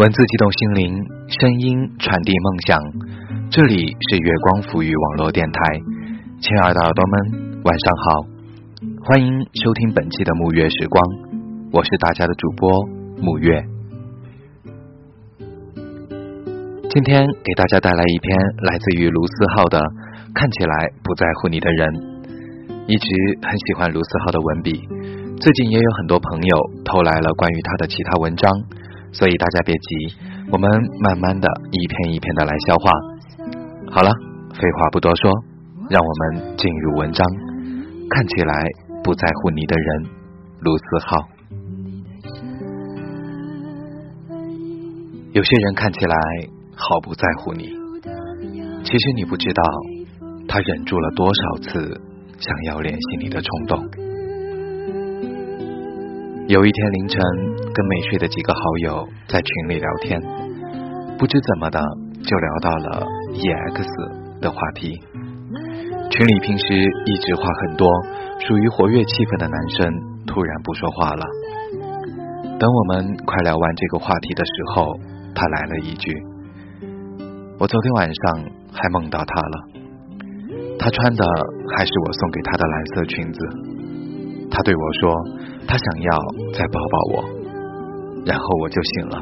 文字激动心灵，声音传递梦想。这里是月光抚育网络电台，亲爱的耳朵们，晚上好，欢迎收听本期的沐月时光，我是大家的主播沐月。今天给大家带来一篇来自于卢思浩的《看起来不在乎你的人》，一直很喜欢卢思浩的文笔，最近也有很多朋友投来了关于他的其他文章。所以大家别急，我们慢慢的一篇一篇的来消化。好了，废话不多说，让我们进入文章。看起来不在乎你的人，卢思浩。有些人看起来毫不在乎你，其实你不知道，他忍住了多少次想要联系你的冲动。有一天凌晨，跟没睡的几个好友在群里聊天，不知怎么的就聊到了 EX 的话题。群里平时一直话很多、属于活跃气氛的男生突然不说话了。等我们快聊完这个话题的时候，他来了一句：“我昨天晚上还梦到他了，他穿的还是我送给他的蓝色裙子。”他对我说：“他想要再抱抱我。”然后我就醒了。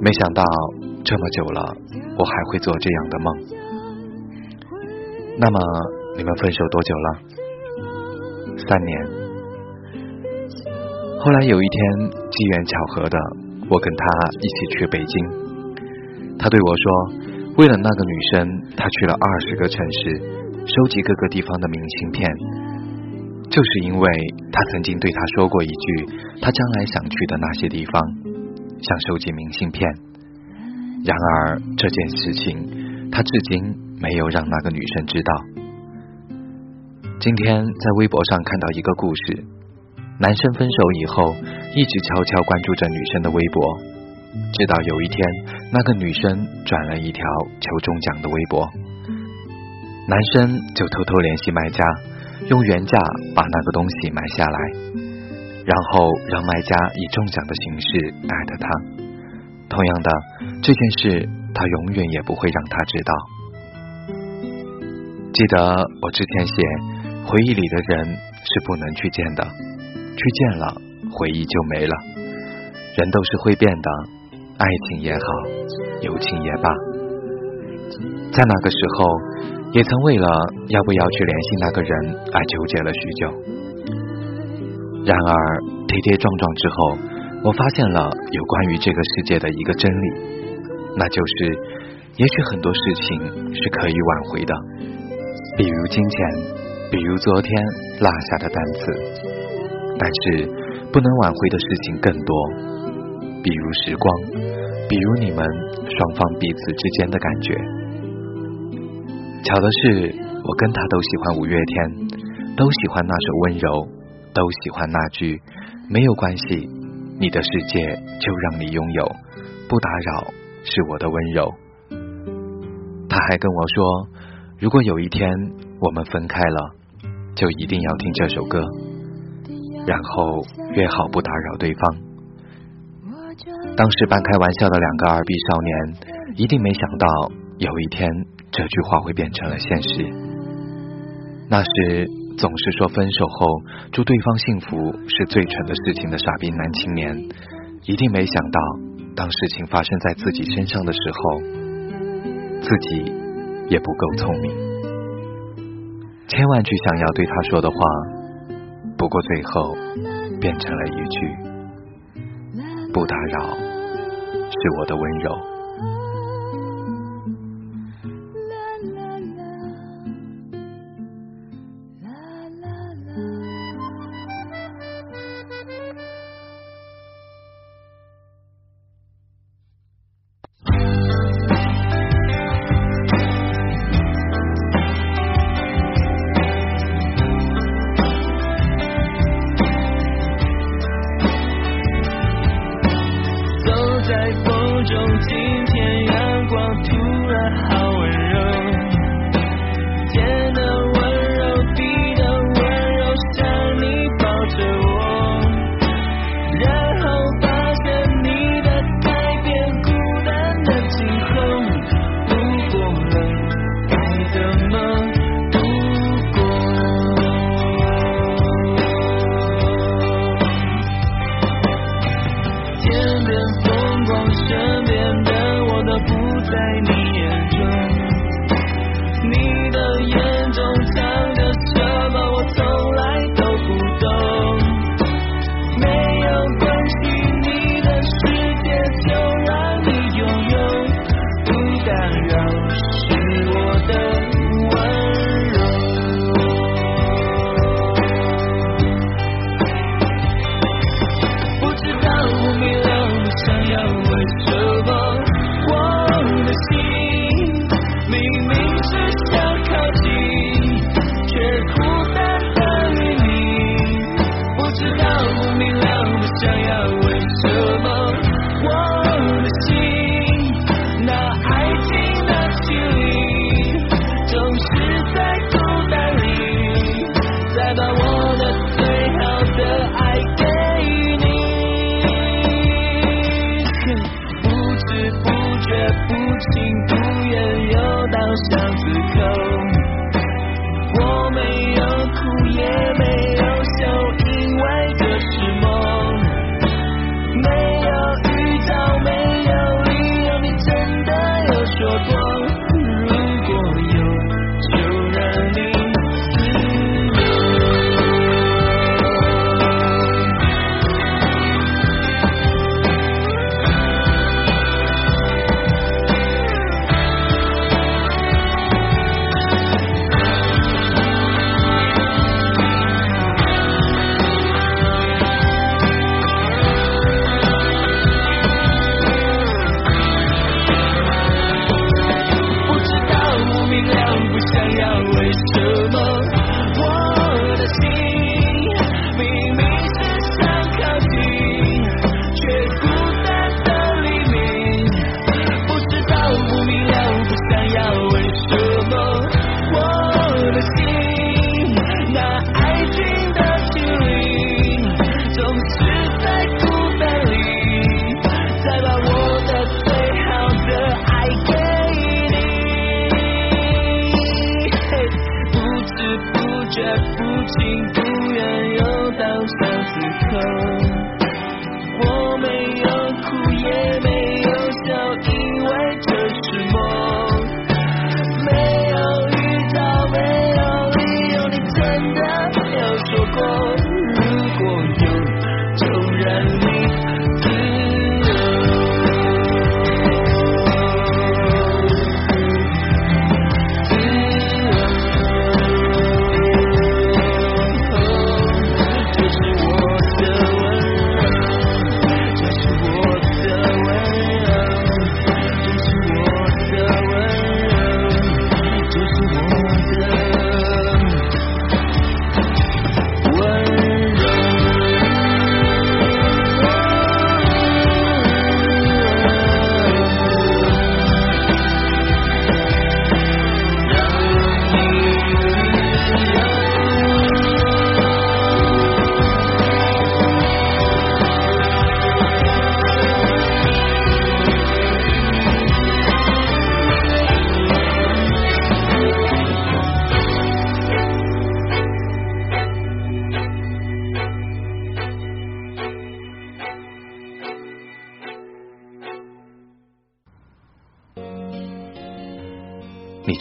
没想到这么久了，我还会做这样的梦。那么你们分手多久了？三年。后来有一天机缘巧合的，我跟他一起去北京。他对我说：“为了那个女生，他去了二十个城市，收集各个地方的明信片。”就是因为他曾经对他说过一句，他将来想去的那些地方，想收集明信片。然而这件事情，他至今没有让那个女生知道。今天在微博上看到一个故事，男生分手以后，一直悄悄关注着女生的微博，直到有一天，那个女生转了一条求中奖的微博，男生就偷偷联系卖家。用原价把那个东西买下来，然后让卖家以中奖的形式艾特他。同样的，这件事他永远也不会让他知道。记得我之前写，回忆里的人是不能去见的，去见了回忆就没了。人都是会变的，爱情也好，友情也罢，在那个时候。也曾为了要不要去联系那个人而纠结了许久，然而跌跌撞撞之后，我发现了有关于这个世界的一个真理，那就是，也许很多事情是可以挽回的，比如金钱，比如昨天落下的单词，但是不能挽回的事情更多，比如时光，比如你们双方彼此之间的感觉。巧的是，我跟他都喜欢五月天，都喜欢那首温柔，都喜欢那句没有关系，你的世界就让你拥有，不打扰是我的温柔。他还跟我说，如果有一天我们分开了，就一定要听这首歌，然后约好不打扰对方。当时半开玩笑的两个二逼少年，一定没想到有一天。这句话会变成了现实。那时总是说分手后祝对方幸福是最蠢的事情的傻逼男青年，一定没想到，当事情发生在自己身上的时候，自己也不够聪明。千万句想要对他说的话，不过最后变成了一句“不打扰”，是我的温柔。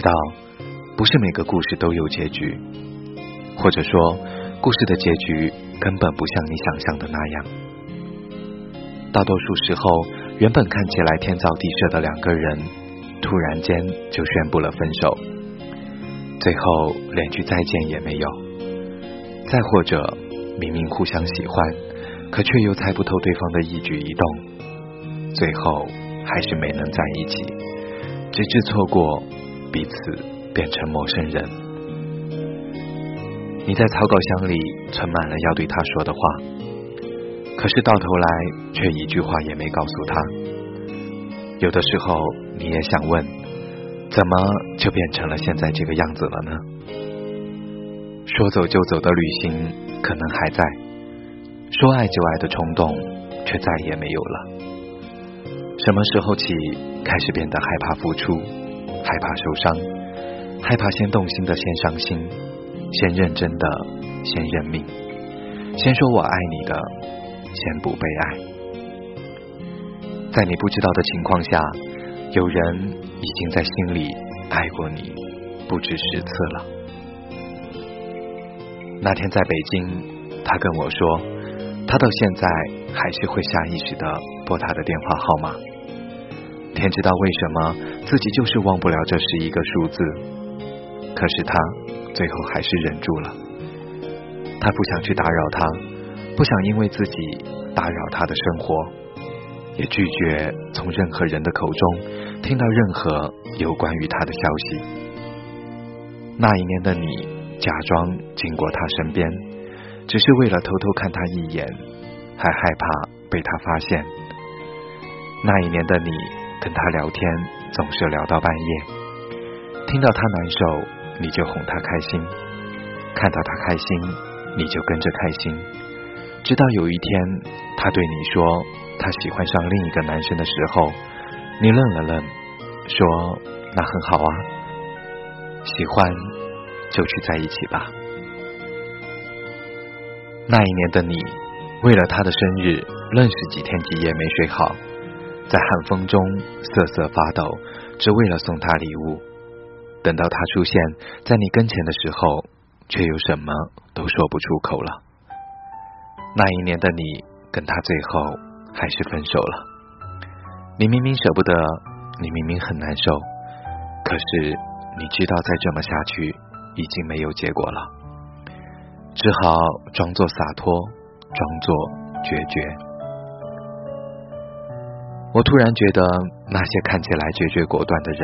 知道，不是每个故事都有结局，或者说，故事的结局根本不像你想象的那样。大多数时候，原本看起来天造地设的两个人，突然间就宣布了分手，最后连句再见也没有。再或者，明明互相喜欢，可却又猜不透对方的一举一动，最后还是没能在一起，直至错过。彼此变成陌生人。你在草稿箱里存满了要对他说的话，可是到头来却一句话也没告诉他。有的时候你也想问，怎么就变成了现在这个样子了呢？说走就走的旅行可能还在，说爱就爱的冲动却再也没有了。什么时候起开始变得害怕付出？害怕受伤，害怕先动心的先伤心，先认真的先认命，先说我爱你的先不被爱。在你不知道的情况下，有人已经在心里爱过你不止十次了。那天在北京，他跟我说，他到现在还是会下意识的拨他的电话号码。天知道为什么自己就是忘不了这十一个数字，可是他最后还是忍住了。他不想去打扰他，不想因为自己打扰他的生活，也拒绝从任何人的口中听到任何有关于他的消息。那一年的你假装经过他身边，只是为了偷偷看他一眼，还害怕被他发现。那一年的你。跟他聊天总是聊到半夜，听到他难受你就哄他开心，看到他开心你就跟着开心，直到有一天他对你说他喜欢上另一个男生的时候，你愣了愣，说那很好啊，喜欢就去在一起吧。那一年的你为了他的生日，愣是几天几夜没睡好。在寒风中瑟瑟发抖，只为了送他礼物。等到他出现在你跟前的时候，却又什么都说不出口了。那一年的你跟他最后还是分手了。你明明舍不得，你明明很难受，可是你知道再这么下去已经没有结果了，只好装作洒脱，装作决绝。我突然觉得，那些看起来决绝果断的人，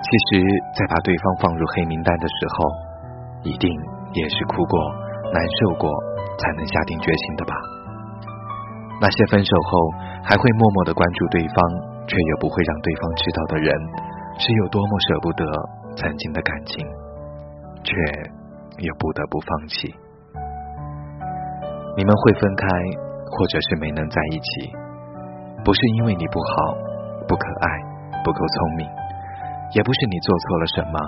其实，在把对方放入黑名单的时候，一定也是哭过、难受过，才能下定决心的吧。那些分手后还会默默的关注对方，却又不会让对方知道的人，是有多么舍不得曾经的感情，却又不得不放弃。你们会分开，或者是没能在一起，不是因为你不好、不可爱、不够聪明，也不是你做错了什么，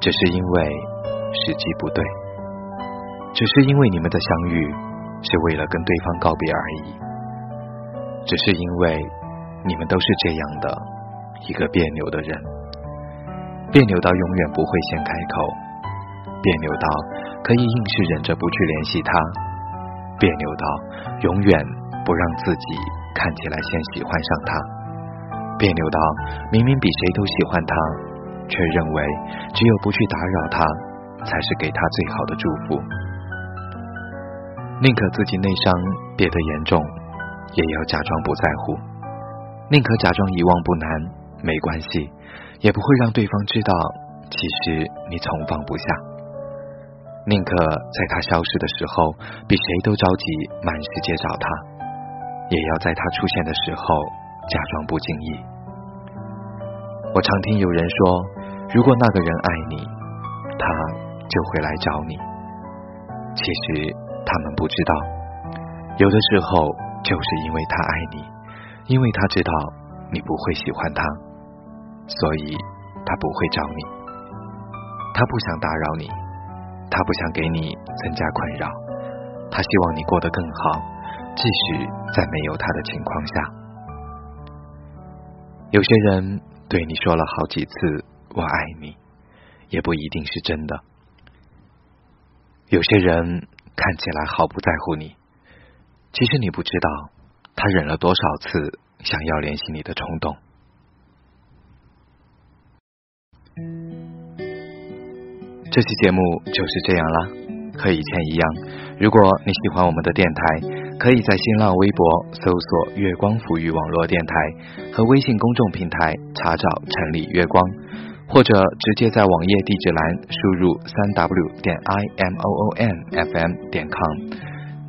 只是因为时机不对，只是因为你们的相遇是为了跟对方告别而已，只是因为你们都是这样的一个别扭的人，别扭到永远不会先开口。别扭到可以硬是忍着不去联系他，别扭到永远不让自己看起来先喜欢上他，别扭到明明比谁都喜欢他，却认为只有不去打扰他才是给他最好的祝福。宁可自己内伤憋得严重，也要假装不在乎；宁可假装遗忘不难，没关系，也不会让对方知道，其实你从放不下。宁可在他消失的时候比谁都着急满世界找他，也要在他出现的时候假装不经意。我常听有人说，如果那个人爱你，他就会来找你。其实他们不知道，有的时候就是因为他爱你，因为他知道你不会喜欢他，所以他不会找你。他不想打扰你。他不想给你增加困扰，他希望你过得更好，即使在没有他的情况下。有些人对你说了好几次“我爱你”，也不一定是真的。有些人看起来毫不在乎你，其实你不知道他忍了多少次想要联系你的冲动。这期节目就是这样啦，和以前一样。如果你喜欢我们的电台，可以在新浪微博搜索“月光抚育网络电台”和微信公众平台查找“城里月光”，或者直接在网页地址栏输入“三 w 点 i m o o n f m 点 com”，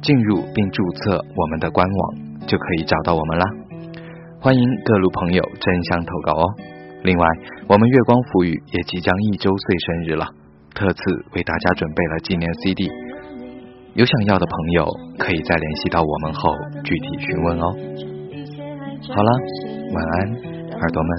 进入并注册我们的官网，就可以找到我们啦。欢迎各路朋友争相投稿哦。另外，我们月光抚育也即将一周岁生日了。特此为大家准备了纪念 CD，有想要的朋友可以在联系到我们后具体询问哦。好了，晚安，耳朵们。